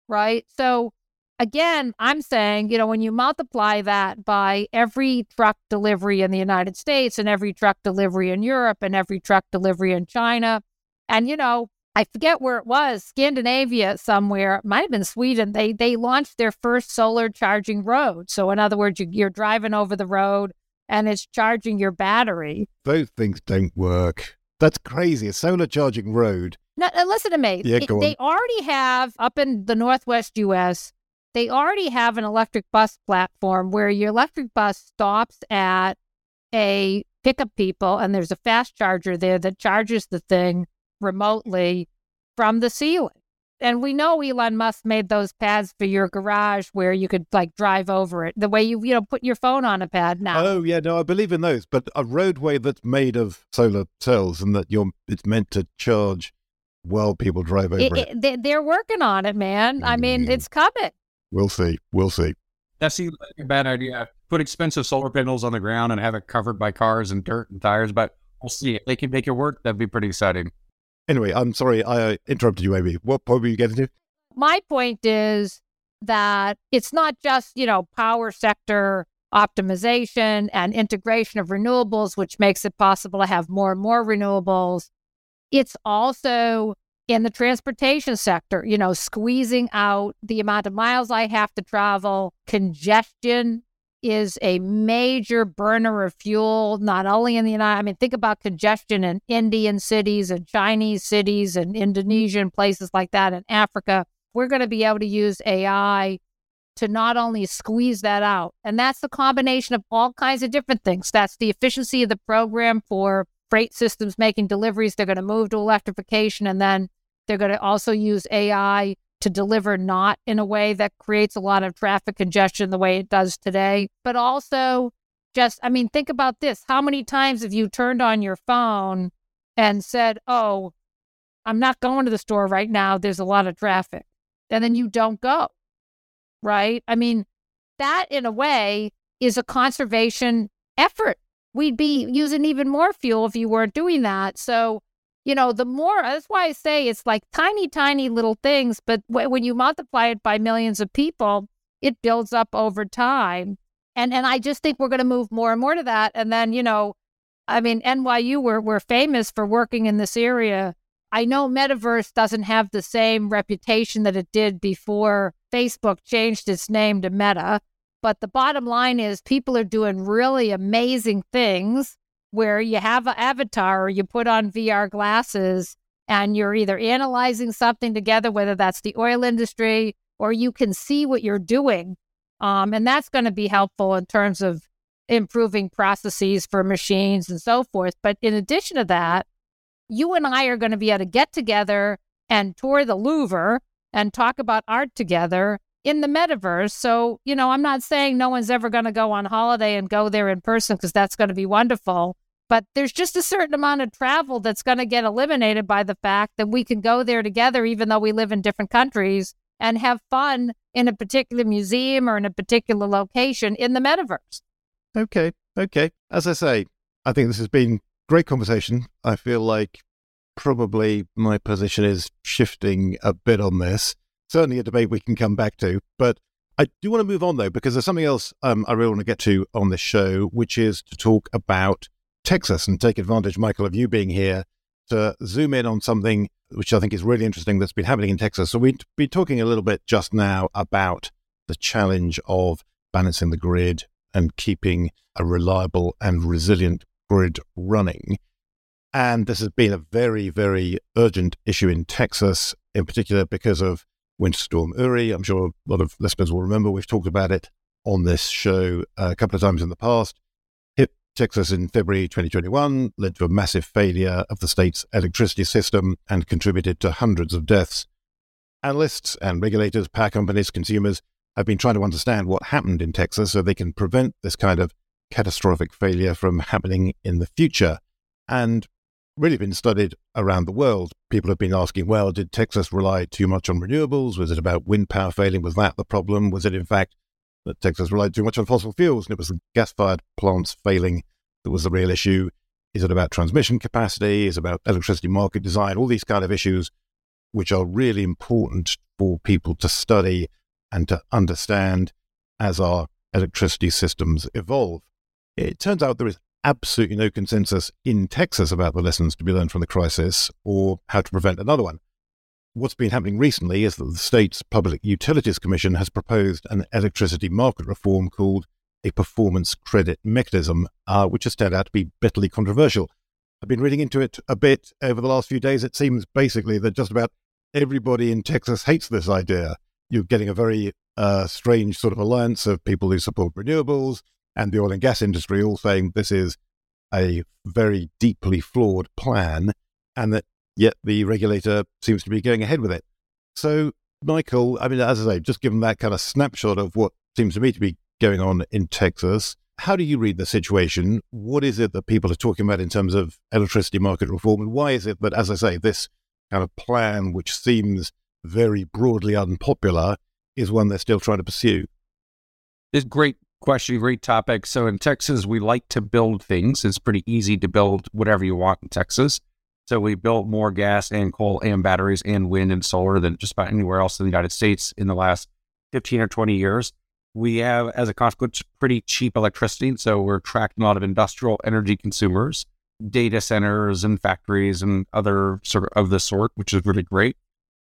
right? So again, I'm saying, you know, when you multiply that by every truck delivery in the United States and every truck delivery in Europe and every truck delivery in China, and, you know, I forget where it was, Scandinavia somewhere, it might have been Sweden. They they launched their first solar charging road. So in other words, you, you're driving over the road and it's charging your battery. Those things don't work. That's crazy. A solar charging road. Now, listen to me. Yeah, It- go on. they already have up in the Northwest US they already have an electric bus platform where your electric bus stops at a pickup people and there's a fast charger there that charges the thing remotely from the ceiling. And we know Elon Musk made those pads for your garage where you could like drive over it. The way you you know put your phone on a pad now. Oh yeah, no, I believe in those. But a roadway that's made of solar cells and that you're it's meant to charge while people drive over It- it. it- they, they're working on it, man. I mean, Mm. it's coming. We'll see. We'll see. That seems like a bad idea. Put expensive solar panels on the ground and have it covered by cars and dirt and tires, but we'll see. If they can make it work, that'd be pretty exciting. Anyway, I'm sorry I uh, interrupted you, Amy. What point were you getting to? my point is that it's not just, you know, power sector optimization and integration of renewables, which makes it possible to have more and more renewables. It's also in the transportation sector, you know, squeezing out the amount of miles I have to travel. Congestion is a major burner of fuel, not only in the United I mean, think about congestion in Indian cities and Chinese cities and Indonesian places like that in Africa we're going to be able to use AI to not only squeeze that out, and that's the combination of all kinds of different things. That's the efficiency of the program for freight systems making deliveries. They're going to move to electrification, and then they're going to also use AI to deliver not in a way that creates a lot of traffic congestion the way it does today, but also just, I mean, think about this. How many times have you turned on your phone and said, Oh, I'm not going to the store right now. There's a lot of traffic and then you don't go. Right? I mean, that in a way is a conservation effort. We'd be using even more fuel if you weren't doing that. So, you know, the more that's why I say it's like tiny, tiny little things, but w- when you multiply it by millions of people, it builds up over time. And and I just think we're going to move more and more to that. And then, you know, I mean, NYU we're we're famous for working in this area I know Metaverse doesn't have the same reputation that it did before Facebook changed its name to Meta. But the bottom line is people are doing really amazing things where you have an avatar or you put on VR glasses and you're either analyzing something together, whether that's the oil industry or you can see what you're doing. Um, and that's going to be helpful in terms of improving processes for machines and so forth. But in addition to that, you and I are going to be able to get together and tour the Louvre and talk about art together in the metaverse. So, you know, I'm not saying no one's ever going to go on holiday and go there in person because that's going to be wonderful. But there's just a certain amount of travel that's going to get eliminated by the fact that we can go there together, even though we live in different countries, and have fun in a particular museum or in a particular location in the metaverse. Okay. Okay. As I say, I think this has been great conversation. I feel like probably my position is shifting a bit on this. Certainly a debate we can come back to. But I do want to move on, though, because there's something else um, I really want to get to on this show, which is to talk about Texas and take advantage, Michael, of you being here to zoom in on something which I think is really interesting that's been happening in Texas. So we've been talking a little bit just now about the challenge of balancing the grid and keeping a reliable and resilient grid running. And this has been a very, very urgent issue in Texas, in particular because of Winter Storm Uri. I'm sure a lot of listeners will remember we've talked about it on this show uh, a couple of times in the past. Texas in February 2021, led to a massive failure of the state's electricity system and contributed to hundreds of deaths. Analysts and regulators, power companies, consumers have been trying to understand what happened in Texas so they can prevent this kind of catastrophic failure from happening in the future. And really been studied around the world. People have been asking, well, did Texas rely too much on renewables? Was it about wind power failing? Was that the problem? Was it, in fact, that Texas relied too much on fossil fuels and it was the gas fired plants failing that was the real issue? Is it about transmission capacity? Is it about electricity market design? All these kind of issues, which are really important for people to study and to understand as our electricity systems evolve. It turns out there is absolutely no consensus in Texas about the lessons to be learned from the crisis or how to prevent another one. What's been happening recently is that the state's Public Utilities Commission has proposed an electricity market reform called a performance credit mechanism, uh, which has turned out to be bitterly controversial. I've been reading into it a bit over the last few days. It seems basically that just about everybody in Texas hates this idea. You're getting a very uh, strange sort of alliance of people who support renewables, and the oil and gas industry all saying this is a very deeply flawed plan and that yet the regulator seems to be going ahead with it. So, Michael, I mean, as I say, just given that kind of snapshot of what seems to me to be going on in Texas, how do you read the situation? What is it that people are talking about in terms of electricity market reform? And why is it that, as I say, this kind of plan, which seems very broadly unpopular, is one they're still trying to pursue? It's great question, great topic. So in Texas, we like to build things. It's pretty easy to build whatever you want in Texas. So we built more gas and coal and batteries and wind and solar than just about anywhere else in the United States in the last 15 or 20 years. We have, as a consequence, pretty cheap electricity. So we're attracting a lot of industrial energy consumers, data centers and factories and other sort of, the sort, which is really great.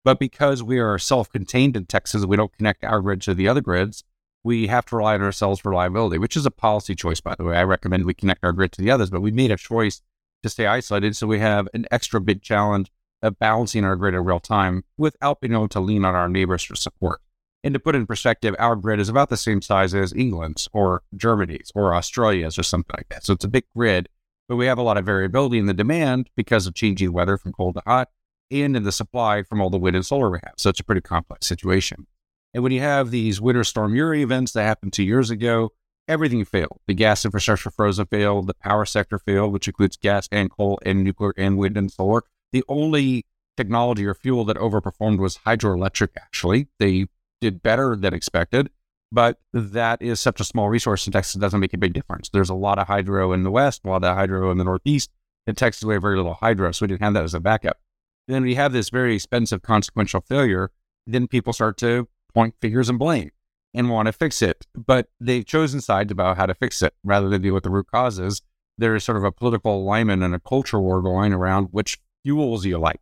But because we are self contained in Texas, we don't connect our grid to the other grids we have to rely on ourselves for reliability, which is a policy choice, by the way. I recommend we connect our grid to the others, but we made a choice to stay isolated. So we have an extra big challenge of balancing our grid in real time without being able to lean on our neighbors for support. And to put in perspective, our grid is about the same size as England's or Germany's or Australia's or something like that. So it's a big grid, but we have a lot of variability in the demand because of changing weather from cold to hot and in the supply from all the wind and solar we have. So it's a pretty complex situation. And when you have these Winter Storm Uri events that happened two years ago, everything failed. The gas infrastructure frozen failed, the power sector failed, which includes gas and coal and nuclear and wind and solar. The only technology or fuel that overperformed was hydroelectric, actually. They did better than expected, but that is such a small resource in Texas, it doesn't make a big difference. There's a lot of hydro in the West, a lot of hydro in the Northeast. In Texas, we have very little hydro, so we didn't have that as a backup. And then we have this very expensive consequential failure. Then people start to point fingers and blame and want to fix it. But they've chosen sides about how to fix it rather than deal with the root causes. There is sort of a political alignment and a culture war going around which fuels you like.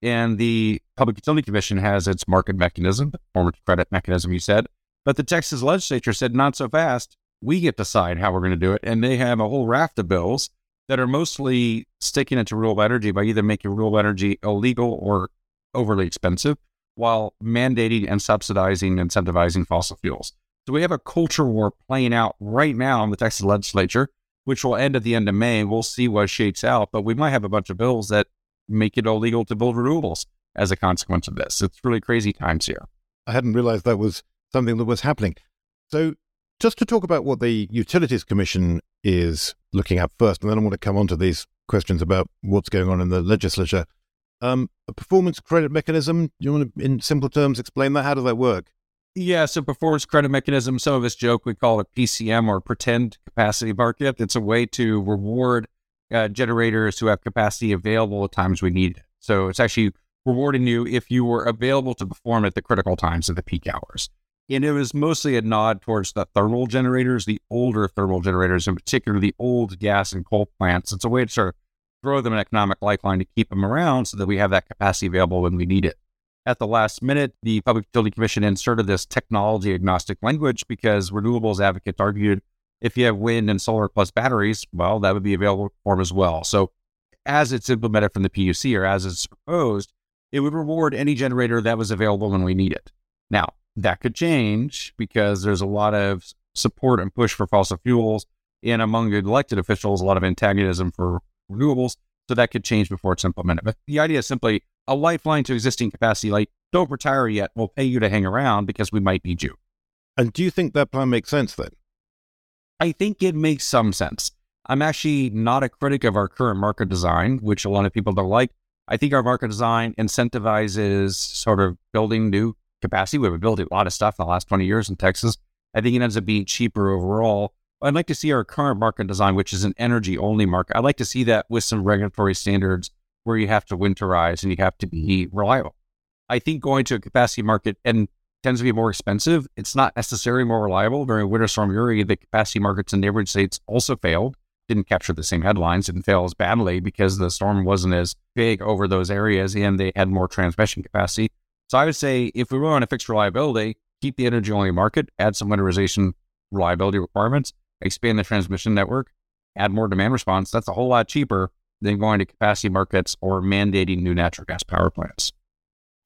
And the Public Utility Commission has its market mechanism, the performance credit mechanism, you said. But the Texas legislature said, not so fast. We get to decide how we're going to do it. And they have a whole raft of bills that are mostly sticking it to renewable energy by either making renewable energy illegal or overly expensive while mandating and subsidizing and incentivizing fossil fuels. So we have a culture war playing out right now in the Texas legislature, which will end at the end of May. We'll see what shapes out, but we might have a bunch of bills that make it illegal to build renewables as a consequence of this. It's really crazy times here. I hadn't realized that was something that was happening. So, just to talk about what the Utilities Commission is looking at first, and then I want to come on to these questions about what's going on in the legislature. Um, a performance credit mechanism, you want to, in simple terms, explain that? How does that work? Yeah, so performance credit mechanism, some of us joke, we call it PCM or pretend capacity market. It's a way to reward uh, generators who have capacity available at times we need it. So it's actually rewarding you if you were available to perform at the critical times of the peak hours. And it was mostly a nod towards the thermal generators, the older thermal generators, in particular the old gas and coal plants. It's a way to sort of throw them an economic lifeline to keep them around so that we have that capacity available when we need it. At the last minute, the Public Utility Commission inserted this technology agnostic language because renewables advocates argued if you have wind and solar plus batteries, well, that would be available for them as well. So, as it's implemented from the PUC or as it's proposed, it would reward any generator that was available when we need it. Now, that could change because there's a lot of support and push for fossil fuels, and among elected officials, a lot of antagonism for renewables. So that could change before it's implemented. But the idea is simply a lifeline to existing capacity, like don't retire yet. We'll pay you to hang around because we might need you. And do you think that plan makes sense then? I think it makes some sense. I'm actually not a critic of our current market design, which a lot of people don't like. I think our market design incentivizes sort of building new capacity. We've been building a lot of stuff in the last 20 years in Texas. I think it ends up being cheaper overall. I'd like to see our current market design, which is an energy only market. I'd like to see that with some regulatory standards where you have to winterize and you have to be reliable. I think going to a capacity market and tends to be more expensive. It's not necessarily more reliable. During Winter Storm Uri, the capacity markets in neighboring states also failed didn't capture the same headlines, didn't fail as badly because the storm wasn't as big over those areas and they had more transmission capacity. So I would say if we want to fix reliability, keep the energy only market, add some winterization reliability requirements, expand the transmission network, add more demand response. That's a whole lot cheaper than going to capacity markets or mandating new natural gas power plants.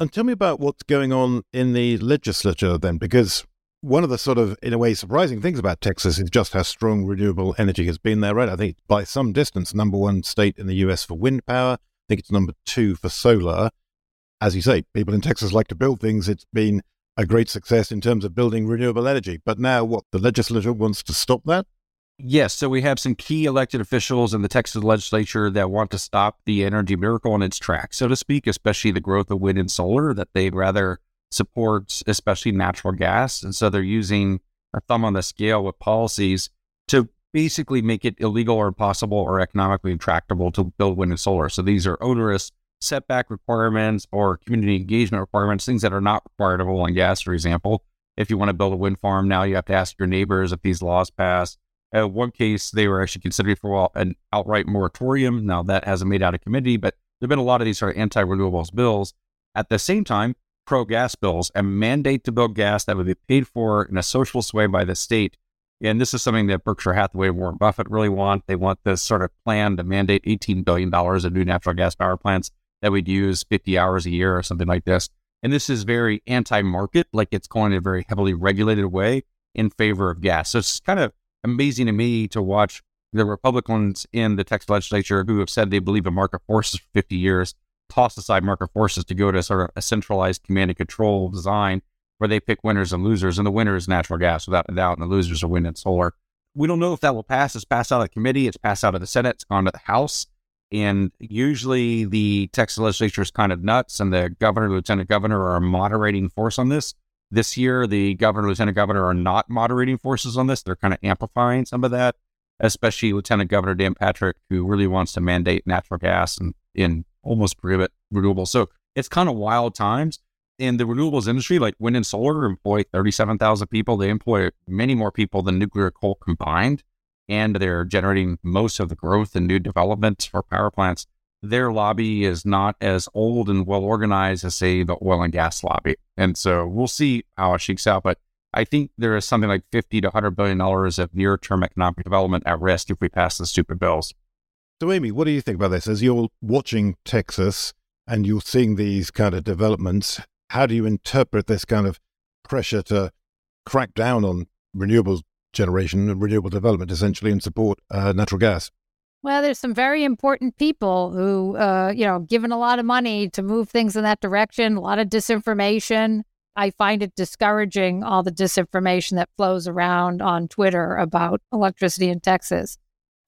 And tell me about what's going on in the legislature then, because one of the sort of, in a way, surprising things about Texas is just how strong renewable energy has been there, right? I think by some distance, number one state in the US for wind power. I think it's number two for solar. As you say, people in Texas like to build things. It's been a great success in terms of building renewable energy. But now, what, the legislature wants to stop that? Yes. So we have some key elected officials in the Texas legislature that want to stop the energy miracle in its tracks, so to speak, especially the growth of wind and solar, that they'd rather support, especially natural gas. And so they're using a thumb on the scale with policies to basically make it illegal or impossible or economically intractable to build wind and solar. So these are onerous setback requirements or community engagement requirements, things that are not required of oil and gas, for example. If you want to build a wind farm now, you have to ask your neighbors if these laws pass. In one case, they were actually considering for an outright moratorium. Now, that hasn't made out of committee, but there have been a lot of these sort of anti renewables bills. At the same time, pro gas bills and mandate to build gas that would be paid for in a socialist way by the state. And this is something that Berkshire Hathaway and Warren Buffett really want. They want this sort of plan to mandate $18 billion of new natural gas power plants that we'd use 50 hours a year or something like this. And this is very anti market, like it's going in a very heavily regulated way in favor of gas. So it's kind of amazing to me to watch the Republicans in the Texas legislature who have said they believe in market forces for 50 years toss aside market forces to go to sort of a centralized command and control design where they pick winners and losers, and the winner is natural gas without a doubt, and the losers are wind and solar. We don't know if that will pass. It's passed out of the committee, it's passed out of the Senate, it's gone to the House. And usually the Texas legislature is kind of nuts, and the governor, lieutenant governor are a moderating force on this. This year, the governor, lieutenant governor are not moderating forces on this. They're kind of amplifying some of that, especially Lieutenant Governor Dan Patrick, who really wants to mandate natural gas and in almost prohibit renewables. So it's kind of wild times. In the renewables industry, like wind and solar, employ 37,000 people. They employ many more people than nuclear coal combined, and they're generating most of the growth and new developments for power plants. Their lobby is not as old and well organized as, say, the oil and gas lobby. And so we'll see how it shakes out. But I think there is something like 50 to 100 billion dollars of near term economic development at risk if we pass the stupid bills. So, Amy, what do you think about this? As you're watching Texas and you're seeing these kind of developments, how do you interpret this kind of pressure to crack down on renewables generation and renewable development, essentially, and support uh, natural gas? Well, there's some very important people who, uh, you know, given a lot of money to move things in that direction, a lot of disinformation. I find it discouraging, all the disinformation that flows around on Twitter about electricity in Texas.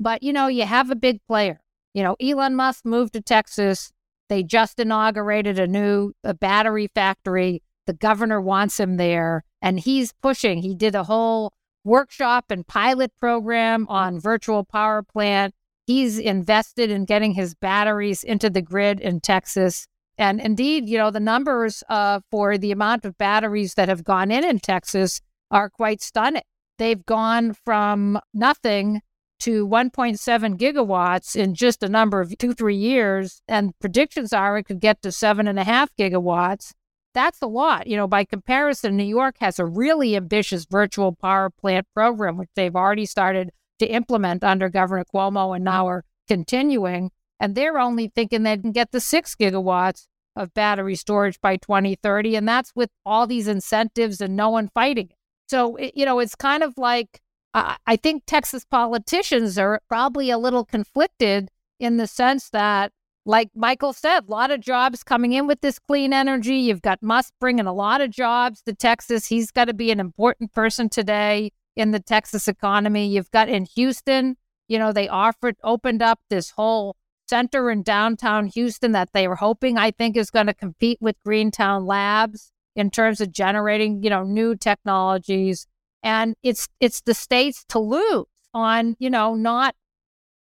But, you know, you have a big player. You know, Elon Musk moved to Texas. They just inaugurated a new a battery factory. The governor wants him there, and he's pushing. He did a whole workshop and pilot program on virtual power plant. He's invested in getting his batteries into the grid in Texas. And indeed, you know, the numbers uh, for the amount of batteries that have gone in in Texas are quite stunning. They've gone from nothing to 1.7 gigawatts in just a number of two, three years. And predictions are it could get to seven and a half gigawatts. That's a lot. You know, by comparison, New York has a really ambitious virtual power plant program, which they've already started to implement under Governor Cuomo and now are continuing. And they're only thinking they can get the six gigawatts of battery storage by 2030. And that's with all these incentives and no one fighting it. So, it, you know, it's kind of like I think Texas politicians are probably a little conflicted in the sense that, like Michael said, a lot of jobs coming in with this clean energy. You've got Musk bringing a lot of jobs to Texas. He's got to be an important person today in the Texas economy. You've got in Houston, you know, they offered, opened up this whole center in downtown Houston that they were hoping, I think, is going to compete with Greentown Labs in terms of generating, you know, new technologies. And it's it's the states to lose on, you know, not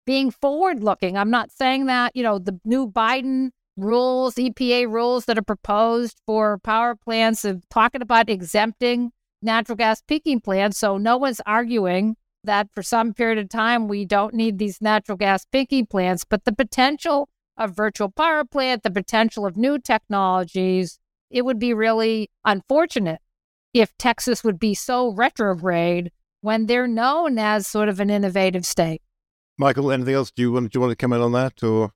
being forward looking. I'm not saying that, you know, the new Biden rules, EPA rules that are proposed for power plants of talking about exempting natural gas peaking plants. So no one's arguing that for some period of time we don't need these natural gas peaking plants, but the potential of virtual power plant, the potential of new technologies, it would be really unfortunate if Texas would be so retrograde when they're known as sort of an innovative state. Michael, anything else? Do you want, do you want to comment on that? Or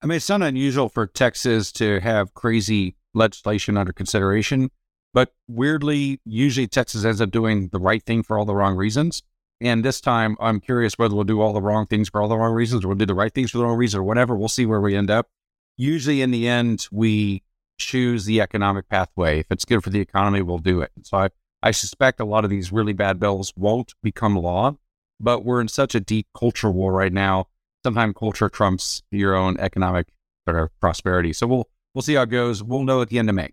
I mean, it's not unusual for Texas to have crazy legislation under consideration. But weirdly, usually Texas ends up doing the right thing for all the wrong reasons. And this time, I'm curious whether we'll do all the wrong things for all the wrong reasons, or we'll do the right things for the wrong reasons, or whatever. We'll see where we end up. Usually, in the end, we choose the economic pathway. If it's good for the economy, we'll do it. So I, I suspect a lot of these really bad bills won't become law, but we're in such a deep culture war right now. Sometimes culture trumps your own economic sort of prosperity. So we'll we'll see how it goes. We'll know at the end of May.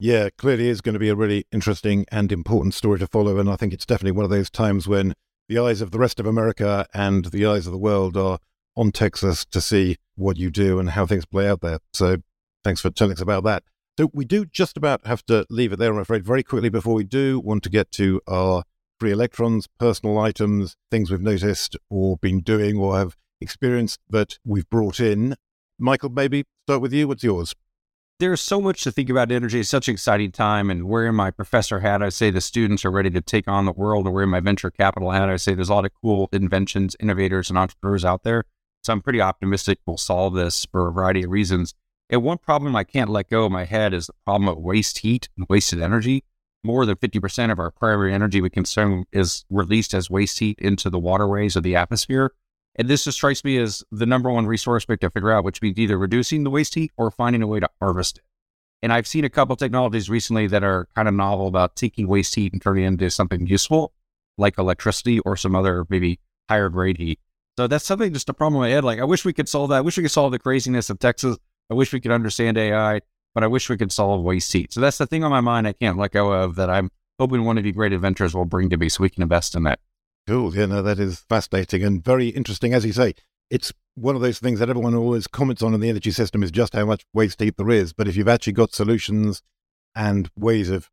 Yeah, clearly is going to be a really interesting and important story to follow. And I think it's definitely one of those times when the eyes of the rest of America and the eyes of the world are on Texas to see what you do and how things play out there. So thanks for telling us about that. So we do just about have to leave it there, I'm afraid. Very quickly before we do, want to get to our free electrons, personal items, things we've noticed or been doing or have experienced that we've brought in. Michael, maybe start with you. What's yours? there's so much to think about energy. It's such an exciting time. And wearing my professor hat, I say the students are ready to take on the world. And wearing my venture capital hat, I say there's a lot of cool inventions, innovators, and entrepreneurs out there. So I'm pretty optimistic we'll solve this for a variety of reasons. And one problem I can't let go of my head is the problem of waste heat and wasted energy. More than 50% of our primary energy we consume is released as waste heat into the waterways or the atmosphere. And this just strikes me as the number one resource pick to figure out, which means either reducing the waste heat or finding a way to harvest it. And I've seen a couple technologies recently that are kind of novel about taking waste heat and turning it into something useful, like electricity or some other maybe higher grade heat. So that's something just a problem in my head. Like I wish we could solve that. I wish we could solve the craziness of Texas. I wish we could understand AI, but I wish we could solve waste heat. So that's the thing on my mind I can't let go of that I'm hoping one of you great inventors will bring to me so we can invest in that. Cool. Yeah, no, that is fascinating and very interesting. As you say, it's one of those things that everyone always comments on in the energy system is just how much waste heat there is. But if you've actually got solutions and ways of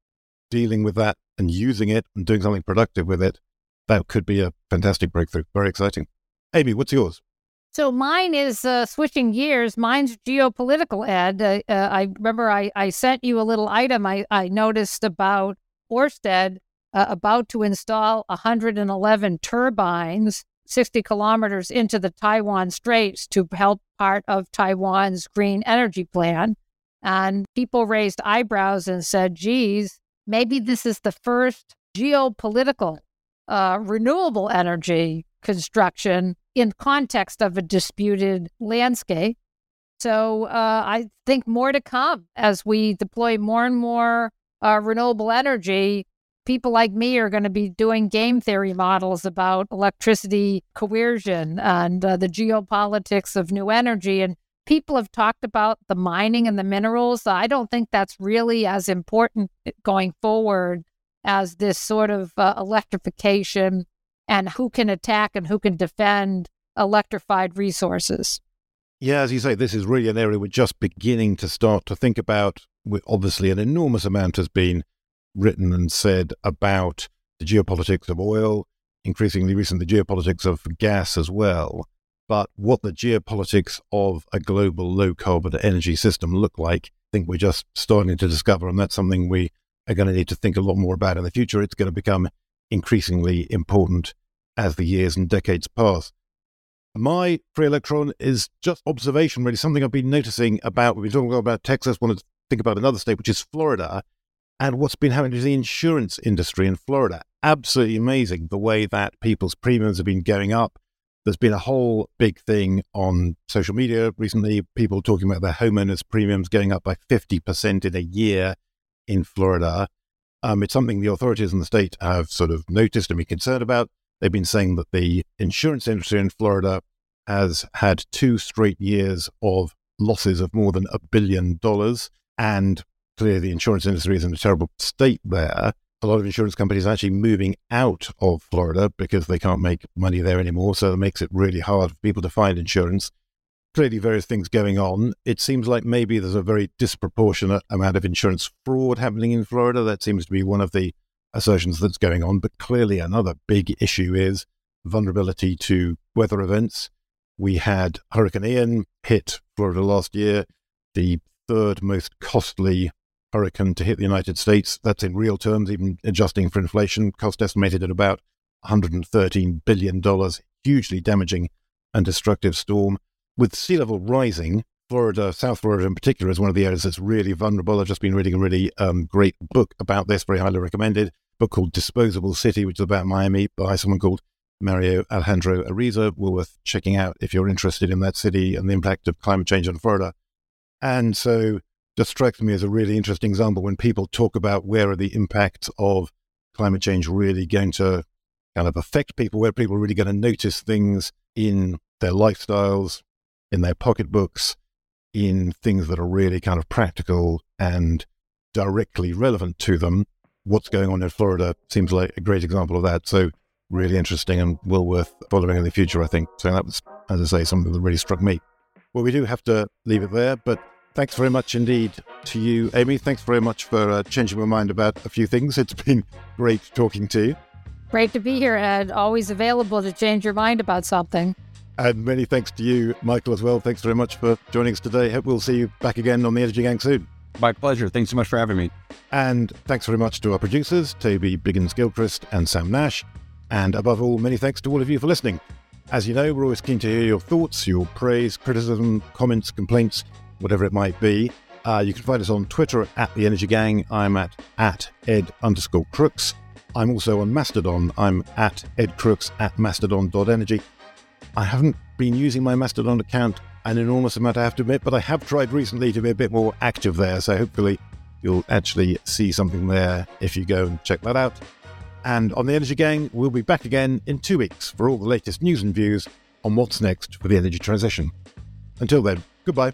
dealing with that and using it and doing something productive with it, that could be a fantastic breakthrough. Very exciting. Amy, what's yours? So mine is uh, switching gears. Mine's geopolitical, Ed. Uh, uh, I remember I, I sent you a little item I, I noticed about Orsted uh, about to install 111 turbines 60 kilometers into the Taiwan Straits to help part of Taiwan's green energy plan. And people raised eyebrows and said, geez, maybe this is the first geopolitical uh, renewable energy construction in context of a disputed landscape. So uh, I think more to come as we deploy more and more uh, renewable energy. People like me are going to be doing game theory models about electricity coercion and uh, the geopolitics of new energy. And people have talked about the mining and the minerals. I don't think that's really as important going forward as this sort of uh, electrification and who can attack and who can defend electrified resources. Yeah, as you say, this is really an area we're just beginning to start to think about. Obviously, an enormous amount has been written and said about the geopolitics of oil, increasingly recently, the geopolitics of gas as well. But what the geopolitics of a global low carbon energy system look like, I think we're just starting to discover. And that's something we are going to need to think a lot more about in the future. It's going to become increasingly important as the years and decades pass. My free electron is just observation, really, something I've been noticing about. We've been talking about Texas, wanted to think about another state, which is Florida, and what's been happening to the insurance industry in Florida. Absolutely amazing the way that people's premiums have been going up. There's been a whole big thing on social media recently, people talking about their homeowners' premiums going up by 50% in a year in Florida. Um, it's something the authorities in the state have sort of noticed and been concerned about. They've been saying that the insurance industry in Florida has had two straight years of losses of more than a billion dollars. And clearly, the insurance industry is in a terrible state there. A lot of insurance companies are actually moving out of Florida because they can't make money there anymore. So it makes it really hard for people to find insurance clearly various things going on. It seems like maybe there's a very disproportionate amount of insurance fraud happening in Florida. That seems to be one of the assertions that's going on. But clearly, another big issue is vulnerability to weather events. We had Hurricane Ian hit Florida last year, the third most costly hurricane to hit the United States. That's in real terms, even adjusting for inflation, cost estimated at about $113 billion, hugely damaging and destructive storm with sea level rising, Florida, South Florida in particular, is one of the areas that's really vulnerable. I've just been reading a really um, great book about this, very highly recommended, book called Disposable City, which is about Miami by someone called Mario Alejandro Ariza. Well worth checking out if you're interested in that city and the impact of climate change on Florida. And so just strikes me as a really interesting example when people talk about where are the impacts of climate change really going to kind of affect people, where people are really going to notice things in their lifestyles, in their pocketbooks, in things that are really kind of practical and directly relevant to them. What's going on in Florida seems like a great example of that. So, really interesting and well worth following in the future, I think. So, that was, as I say, something that really struck me. Well, we do have to leave it there, but thanks very much indeed to you, Amy. Thanks very much for uh, changing my mind about a few things. It's been great talking to you. Great to be here, Ed. Always available to change your mind about something. And many thanks to you, Michael, as well. Thanks very much for joining us today. Hope we'll see you back again on the Energy Gang soon. My pleasure. Thanks so much for having me. And thanks very much to our producers, Toby Biggins Gilchrist and Sam Nash. And above all, many thanks to all of you for listening. As you know, we're always keen to hear your thoughts, your praise, criticism, comments, complaints, whatever it might be. Uh, you can find us on Twitter at The Energy Gang. I'm at, at ed underscore crooks. I'm also on Mastodon. I'm at edcrooks at mastodon.energy. I haven't been using my Mastodon account an enormous amount, I have to admit, but I have tried recently to be a bit more active there. So hopefully you'll actually see something there if you go and check that out. And on the Energy Gang, we'll be back again in two weeks for all the latest news and views on what's next for the energy transition. Until then, goodbye.